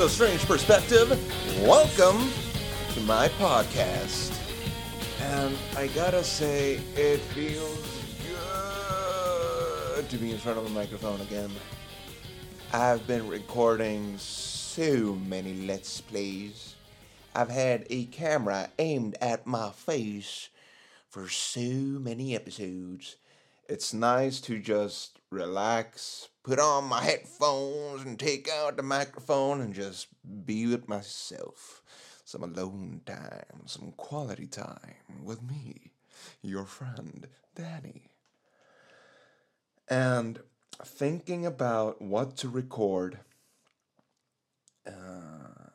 The Strange Perspective. Welcome to my podcast. And I gotta say, it feels good to be in front of a microphone again. I've been recording so many Let's Plays. I've had a camera aimed at my face for so many episodes. It's nice to just relax, put on my headphones, and take out the microphone and just be with myself. Some alone time, some quality time with me, your friend, Danny. And thinking about what to record, uh,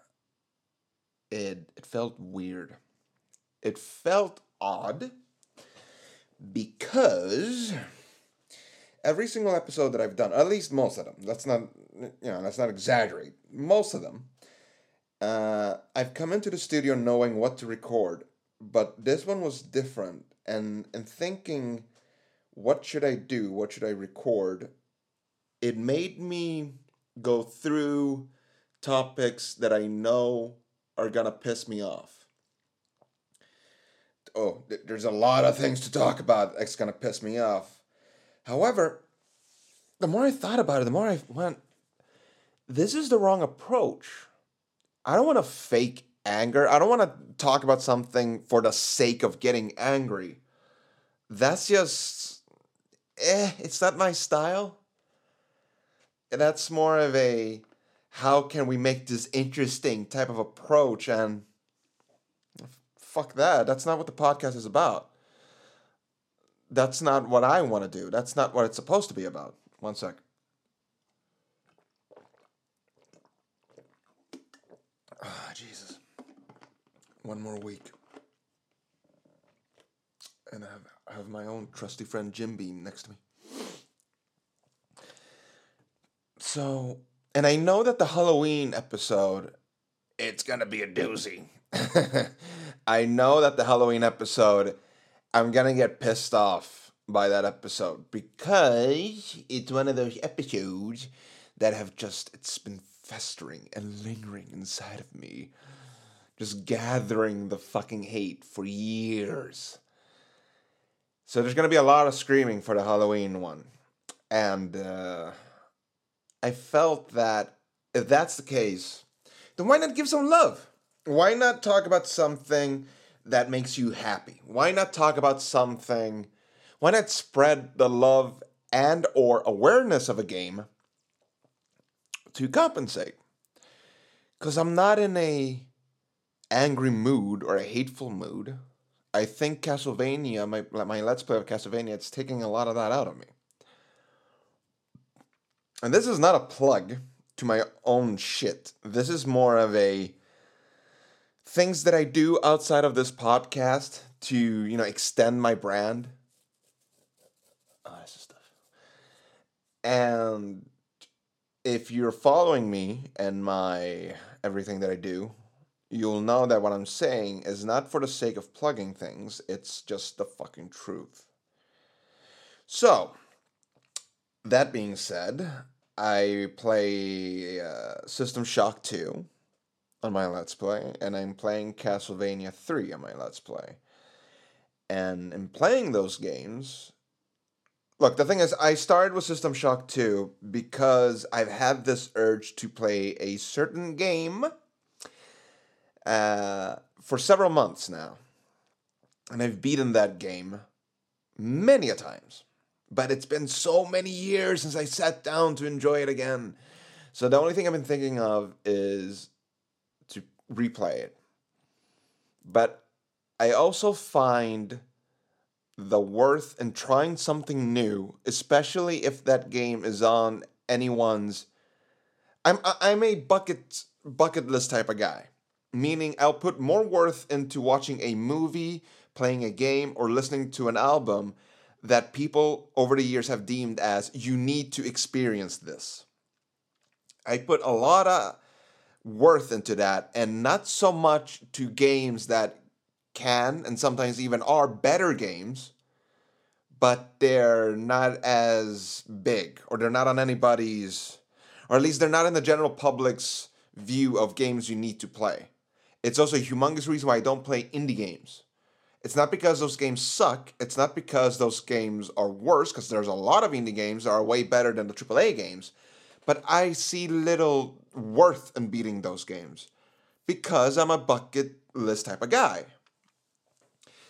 it, it felt weird. It felt odd because every single episode that I've done, at least most of them, let's not you know, let's not exaggerate. Most of them, uh, I've come into the studio knowing what to record, but this one was different, and and thinking, what should I do? What should I record? It made me go through topics that I know are gonna piss me off. Oh, there's a lot of things to talk about that's gonna piss me off. However, the more I thought about it, the more I went, this is the wrong approach. I don't want to fake anger. I don't want to talk about something for the sake of getting angry. That's just, eh, it's not my style. That's more of a, how can we make this interesting type of approach? And fuck that. That's not what the podcast is about that's not what I want to do. That's not what it's supposed to be about. One sec. Ah, oh, Jesus. One more week. And I have, I have my own trusty friend Jim Beam next to me. So, and I know that the Halloween episode, it's going to be a doozy. I know that the Halloween episode I'm gonna get pissed off by that episode because it's one of those episodes that have just it's been festering and lingering inside of me just gathering the fucking hate for years. So there's gonna be a lot of screaming for the halloween one and uh, i felt that if that's the case then why not give some love why not talk about something that makes you happy? Why not talk about something? Why not spread the love and or awareness of a game to compensate? Cuz I'm not in a angry mood or a hateful mood. I think Castlevania, my my Let's Play of Castlevania, it's taking a lot of that out of me. And this is not a plug to my own shit. This is more of a things that I do outside of this podcast to, you know, extend my brand. Oh, stuff. And if you're following me and my everything that I do, you'll know that what I'm saying is not for the sake of plugging things, it's just the fucking truth. So, that being said, I play uh, System Shock 2 on my Let's Play, and I'm playing Castlevania 3 on my Let's Play. And in playing those games, look, the thing is, I started with System Shock 2 because I've had this urge to play a certain game uh, for several months now. And I've beaten that game many a times. But it's been so many years since I sat down to enjoy it again. So the only thing I've been thinking of is replay it. But I also find the worth in trying something new, especially if that game is on anyone's. I'm I'm a bucket bucket list type of guy, meaning I'll put more worth into watching a movie, playing a game, or listening to an album that people over the years have deemed as you need to experience this. I put a lot of worth into that and not so much to games that can and sometimes even are better games but they're not as big or they're not on anybody's or at least they're not in the general public's view of games you need to play. It's also a humongous reason why I don't play indie games. It's not because those games suck. It's not because those games are worse, because there's a lot of indie games that are way better than the AAA games. But I see little worth in beating those games because I'm a bucket list type of guy.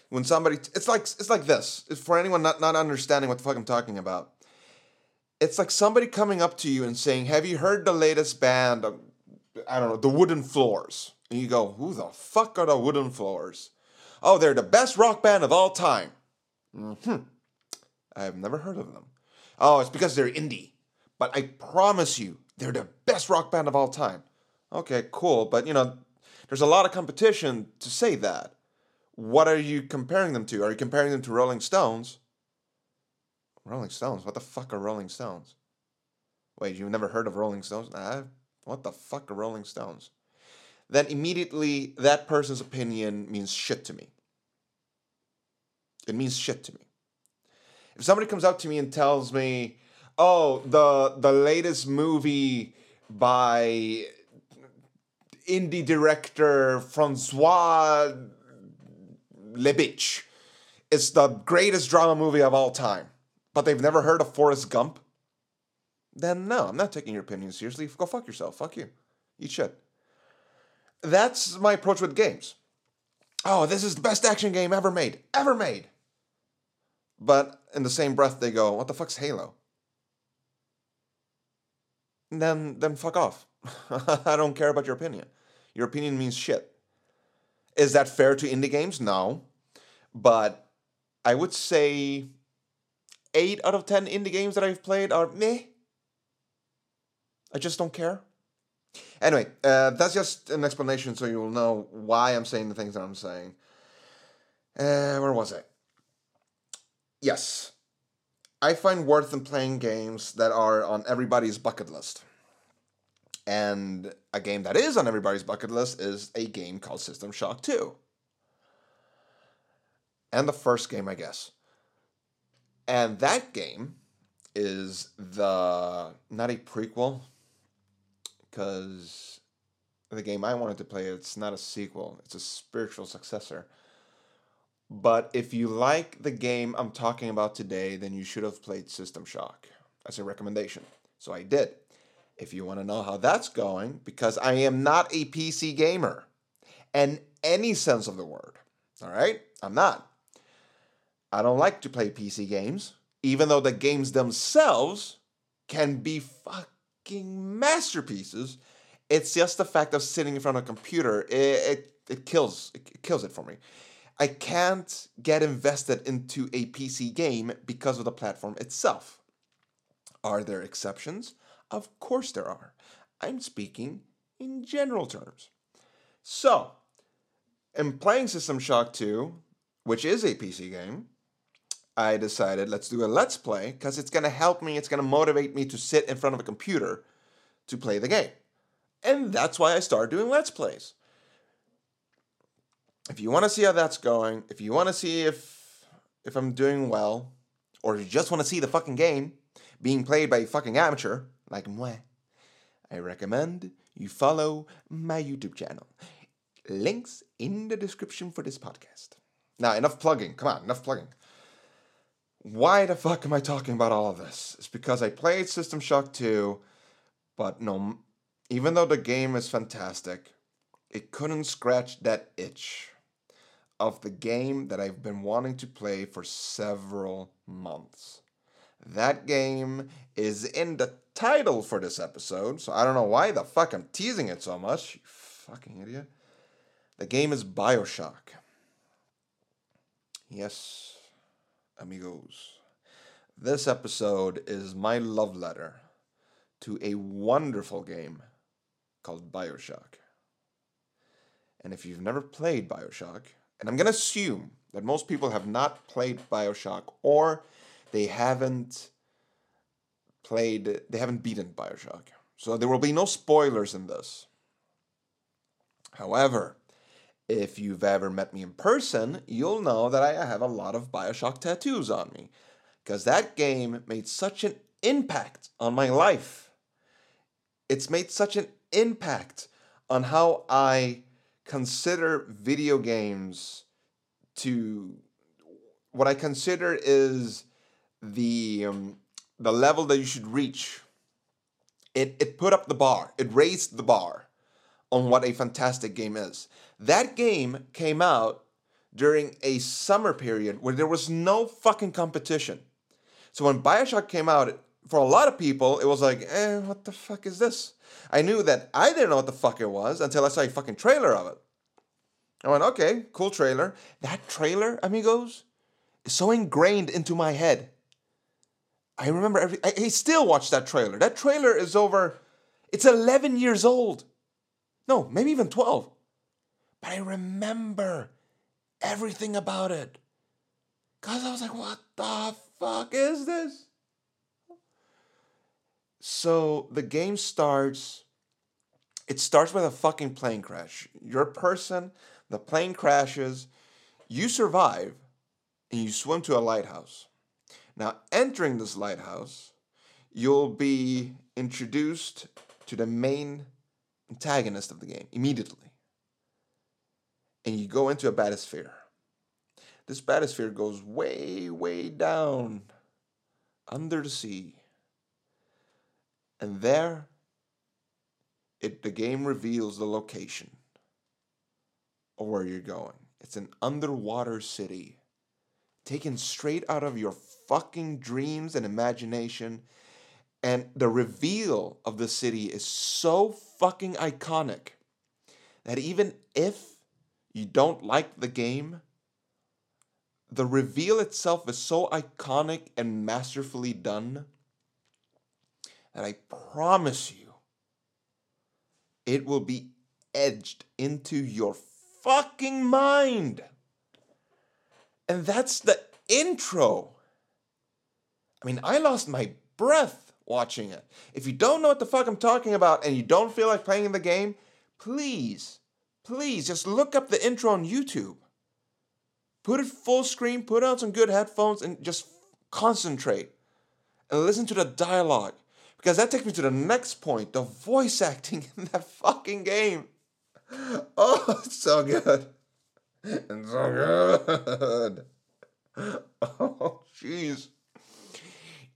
When somebody, it's like it's like this. For anyone not not understanding what the fuck I'm talking about, it's like somebody coming up to you and saying, "Have you heard the latest band? I don't know, the Wooden Floors." And you go, "Who the fuck are the Wooden Floors?" Oh, they're the best rock band of all time. Hmm. I've never heard of them. Oh, it's because they're indie. But I promise you, they're the best rock band of all time. Okay, cool. But you know, there's a lot of competition to say that. What are you comparing them to? Are you comparing them to Rolling Stones? Rolling Stones? What the fuck are Rolling Stones? Wait, you've never heard of Rolling Stones? Nah, what the fuck are Rolling Stones? Then immediately that person's opinion means shit to me. It means shit to me. If somebody comes up to me and tells me, "Oh, the the latest movie by indie director Francois Lebitch is the greatest drama movie of all time," but they've never heard of Forrest Gump, then no, I'm not taking your opinion seriously. Go fuck yourself. Fuck you. Eat shit. That's my approach with games. Oh, this is the best action game ever made. Ever made. But in the same breath, they go, "What the fuck's Halo?" Then, then fuck off. I don't care about your opinion. Your opinion means shit. Is that fair to indie games? No, but I would say eight out of ten indie games that I've played are meh. I just don't care. Anyway, uh, that's just an explanation so you will know why I'm saying the things that I'm saying. Uh, where was I? Yes. I find worth in playing games that are on everybody's bucket list. And a game that is on everybody's bucket list is a game called System Shock 2. And the first game, I guess. And that game is the not a prequel because the game I wanted to play it's not a sequel, it's a spiritual successor. But if you like the game I'm talking about today, then you should have played System Shock as a recommendation. So I did. If you want to know how that's going, because I am not a PC gamer in any sense of the word. All right? I'm not. I don't like to play PC games, even though the games themselves can be fucking masterpieces. It's just the fact of sitting in front of a computer. It, it, it kills it kills it for me. I can't get invested into a PC game because of the platform itself. Are there exceptions? Of course there are. I'm speaking in general terms. So, in playing System Shock 2, which is a PC game, I decided let's do a let's play because it's going to help me, it's going to motivate me to sit in front of a computer to play the game. And that's why I started doing let's plays. If you want to see how that's going, if you want to see if if I'm doing well, or if you just want to see the fucking game being played by a fucking amateur like moi, I recommend you follow my YouTube channel. Links in the description for this podcast. Now, enough plugging. Come on, enough plugging. Why the fuck am I talking about all of this? It's because I played System Shock 2, but no, even though the game is fantastic, it couldn't scratch that itch of the game that I've been wanting to play for several months. That game is in the title for this episode, so I don't know why the fuck I'm teasing it so much. You fucking idiot. The game is Bioshock. Yes, amigos. This episode is my love letter to a wonderful game called Bioshock. And if you've never played Bioshock, and I'm going to assume that most people have not played Bioshock or they haven't played, they haven't beaten Bioshock. So there will be no spoilers in this. However, if you've ever met me in person, you'll know that I have a lot of Bioshock tattoos on me. Because that game made such an impact on my life. It's made such an impact on how I consider video games to what I consider is the um, the level that you should reach. It it put up the bar. It raised the bar on what a fantastic game is. That game came out during a summer period where there was no fucking competition. So when Bioshock came out, for a lot of people, it was like, eh, what the fuck is this? I knew that I didn't know what the fuck it was until I saw a fucking trailer of it. I went, okay, cool trailer. That trailer, amigos, is so ingrained into my head. I remember every. I, I still watch that trailer. That trailer is over. It's 11 years old. No, maybe even 12. But I remember everything about it. Because I was like, what the fuck is this? So the game starts. It starts with a fucking plane crash. You're a person, the plane crashes, you survive, and you swim to a lighthouse. Now, entering this lighthouse, you'll be introduced to the main antagonist of the game immediately. And you go into a bathysphere. This bathysphere goes way, way down under the sea. And there, it, the game reveals the location of where you're going. It's an underwater city taken straight out of your fucking dreams and imagination. And the reveal of the city is so fucking iconic that even if you don't like the game, the reveal itself is so iconic and masterfully done that I promise you it will be edged into your fucking mind. And that's the intro. I mean, I lost my breath watching it. If you don't know what the fuck I'm talking about and you don't feel like playing the game, please, please just look up the intro on YouTube. Put it full screen, put on some good headphones, and just concentrate and listen to the dialogue. Because that takes me to the next point the voice acting in that fucking game. Oh, it's so good. It's so good. Oh, jeez.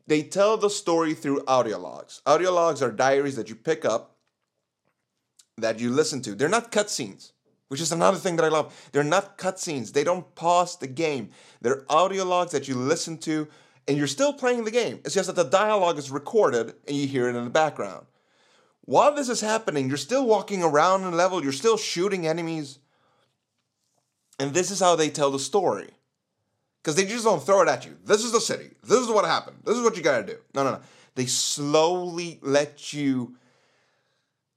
They tell the story through audio logs. Audio logs are diaries that you pick up that you listen to. They're not cutscenes, which is another thing that I love. They're not cutscenes. They don't pause the game. They're audio logs that you listen to and you're still playing the game. It's just that the dialogue is recorded and you hear it in the background. While this is happening, you're still walking around in the level, you're still shooting enemies. And this is how they tell the story. Because they just don't throw it at you. This is the city. This is what happened. This is what you gotta do. No, no, no. They slowly let you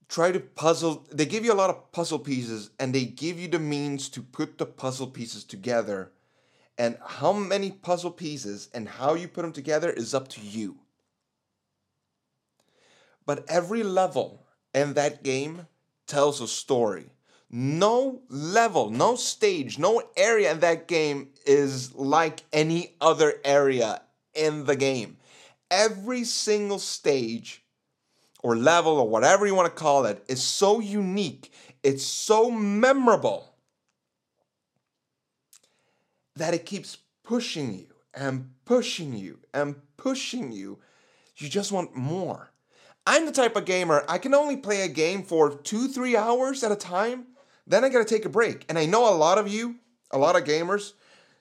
try to puzzle. They give you a lot of puzzle pieces and they give you the means to put the puzzle pieces together. And how many puzzle pieces and how you put them together is up to you. But every level in that game tells a story. No level, no stage, no area in that game is like any other area in the game. Every single stage or level or whatever you want to call it is so unique, it's so memorable that it keeps pushing you and pushing you and pushing you. You just want more. I'm the type of gamer, I can only play a game for two, three hours at a time. Then I gotta take a break. And I know a lot of you, a lot of gamers,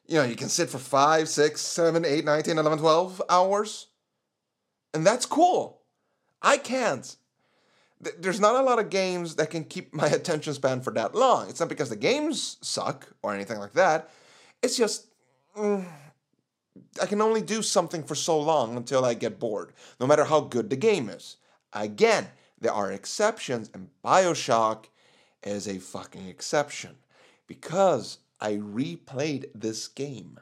you know, you can sit for five, six, seven, eight, nine, 10, 11, 12 hours. And that's cool. I can't. There's not a lot of games that can keep my attention span for that long. It's not because the games suck or anything like that. It's just. Mm, I can only do something for so long until I get bored, no matter how good the game is. Again, there are exceptions, and Bioshock is a fucking exception because I replayed this game.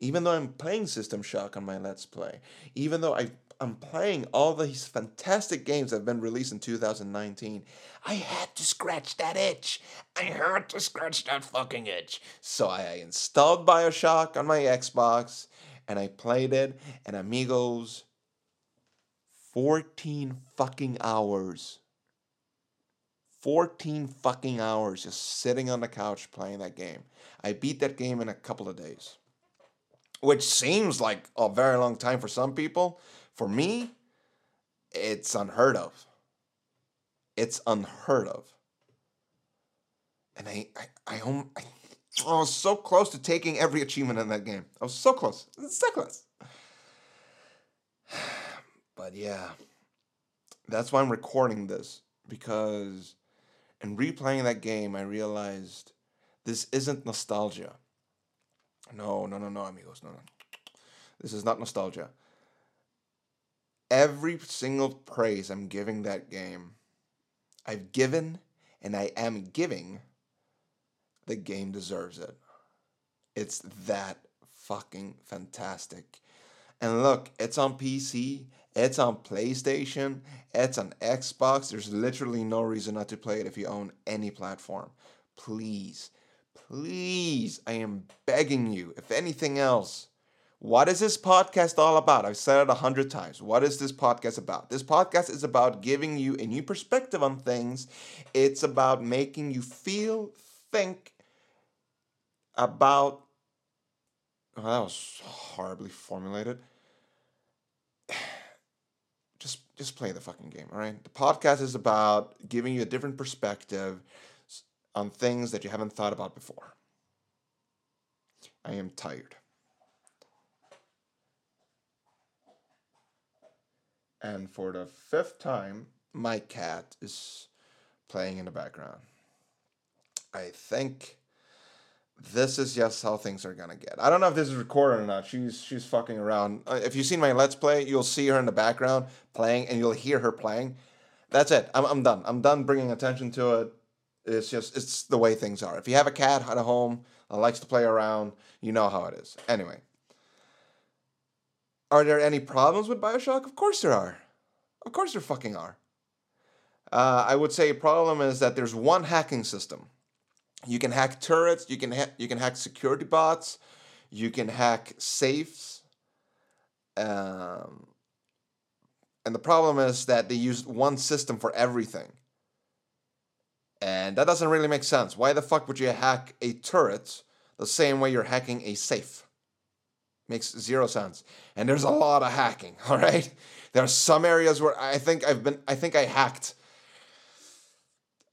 Even though I'm playing System Shock on my Let's Play, even though I, I'm playing all these fantastic games that have been released in 2019, I had to scratch that itch. I had to scratch that fucking itch. So I installed Bioshock on my Xbox and I played it, and amigos, 14 fucking hours. 14 fucking hours just sitting on the couch playing that game. I beat that game in a couple of days, which seems like a very long time for some people. For me, it's unheard of. It's unheard of. And I, I, I, I, I was so close to taking every achievement in that game. I was so close. So close. But yeah, that's why I'm recording this because in replaying that game, I realized this isn't nostalgia. No, no, no, no, amigos, no, no. This is not nostalgia. Every single praise I'm giving that game, I've given and I am giving, the game deserves it. It's that fucking fantastic. And look, it's on PC, it's on PlayStation, it's on Xbox. There's literally no reason not to play it if you own any platform. Please, please, I am begging you, if anything else, what is this podcast all about? I've said it a hundred times. What is this podcast about? This podcast is about giving you a new perspective on things. It's about making you feel, think about. Oh, that was horribly formulated. Just, just play the fucking game, all right? The podcast is about giving you a different perspective on things that you haven't thought about before. I am tired. And for the fifth time, my cat is playing in the background. I think this is just how things are gonna get. I don't know if this is recorded or not. She's she's fucking around. Uh, if you've seen my let's play, you'll see her in the background playing, and you'll hear her playing. That's it. I'm I'm done. I'm done bringing attention to it. It's just it's the way things are. If you have a cat at home that likes to play around, you know how it is. Anyway, are there any problems with Bioshock? Of course there are. Of course there fucking are. Uh, I would say a problem is that there's one hacking system. You can hack turrets. You can ha- you can hack security bots. You can hack safes. Um, and the problem is that they use one system for everything. And that doesn't really make sense. Why the fuck would you hack a turret the same way you're hacking a safe? Makes zero sense. And there's a lot of hacking, all right? There are some areas where I think I've been I think I hacked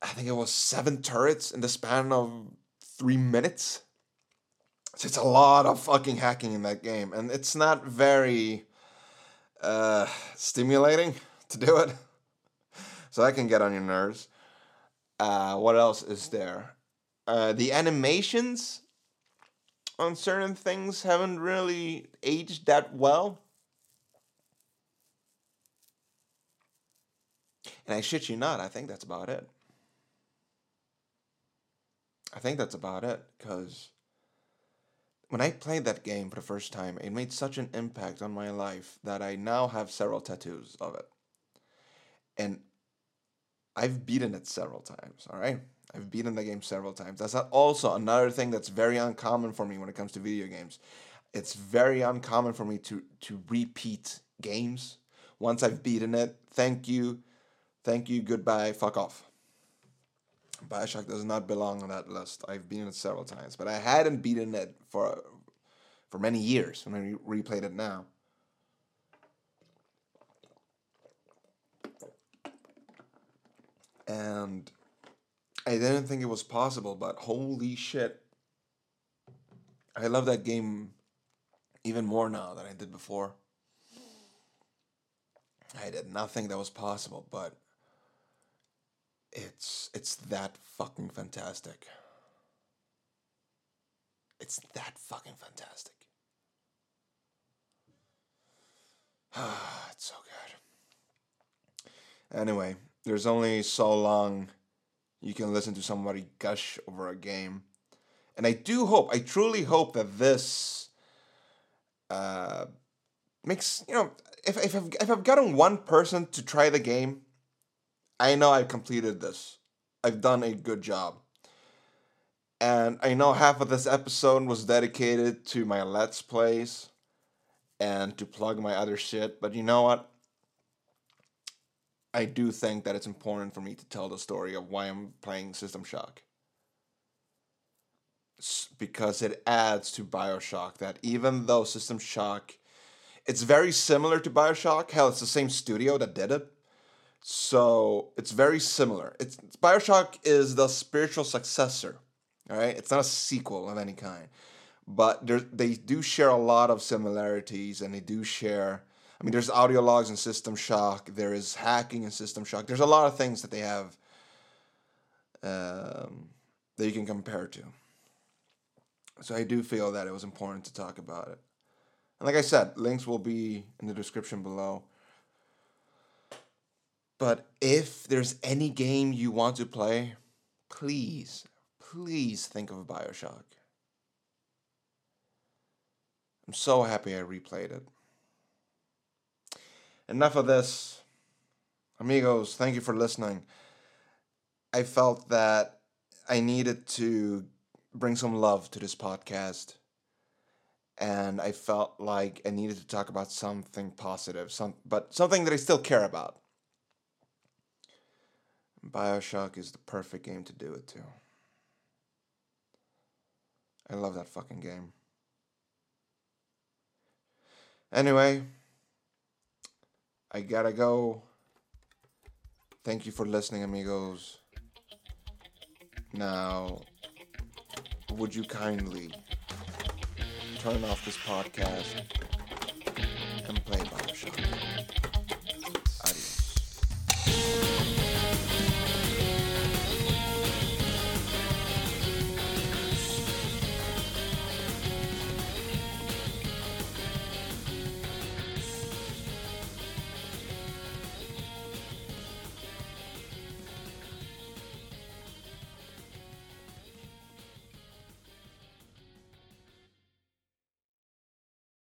I think it was seven turrets in the span of 3 minutes. So it's a lot of fucking hacking in that game and it's not very uh stimulating to do it. So that can get on your nerves. Uh, what else is there? Uh, the animations on certain things haven't really aged that well. And I shit you not, I think that's about it. I think that's about it because when I played that game for the first time, it made such an impact on my life that I now have several tattoos of it. And I've beaten it several times, all right? I've beaten the game several times. That's also another thing that's very uncommon for me when it comes to video games. It's very uncommon for me to to repeat games. Once I've beaten it, thank you, thank you, goodbye, fuck off. Bioshock does not belong on that list. I've beaten it several times, but I hadn't beaten it for for many years when I re- replayed it now. And I didn't think it was possible, but holy shit. I love that game even more now than I did before. I did nothing that was possible, but it's it's that fucking fantastic. It's that fucking fantastic. it's so good. Anyway, there's only so long you can listen to somebody gush over a game. And I do hope, I truly hope that this uh, makes, you know, if, if, I've, if I've gotten one person to try the game, I know I've completed this. I've done a good job. And I know half of this episode was dedicated to my Let's Plays and to plug my other shit, but you know what? I do think that it's important for me to tell the story of why I'm playing System Shock. Because it adds to Bioshock that even though System Shock, it's very similar to Bioshock. Hell, it's the same studio that did it. So it's very similar. It's Bioshock is the spiritual successor. All right, it's not a sequel of any kind, but they do share a lot of similarities, and they do share. I mean, there's audio logs in System Shock. There is hacking in System Shock. There's a lot of things that they have um, that you can compare to. So I do feel that it was important to talk about it. And like I said, links will be in the description below. But if there's any game you want to play, please, please think of Bioshock. I'm so happy I replayed it. Enough of this. Amigos, thank you for listening. I felt that I needed to bring some love to this podcast. And I felt like I needed to talk about something positive, some but something that I still care about. Bioshock is the perfect game to do it to. I love that fucking game. Anyway, I gotta go. Thank you for listening, amigos. Now, would you kindly turn off this podcast and play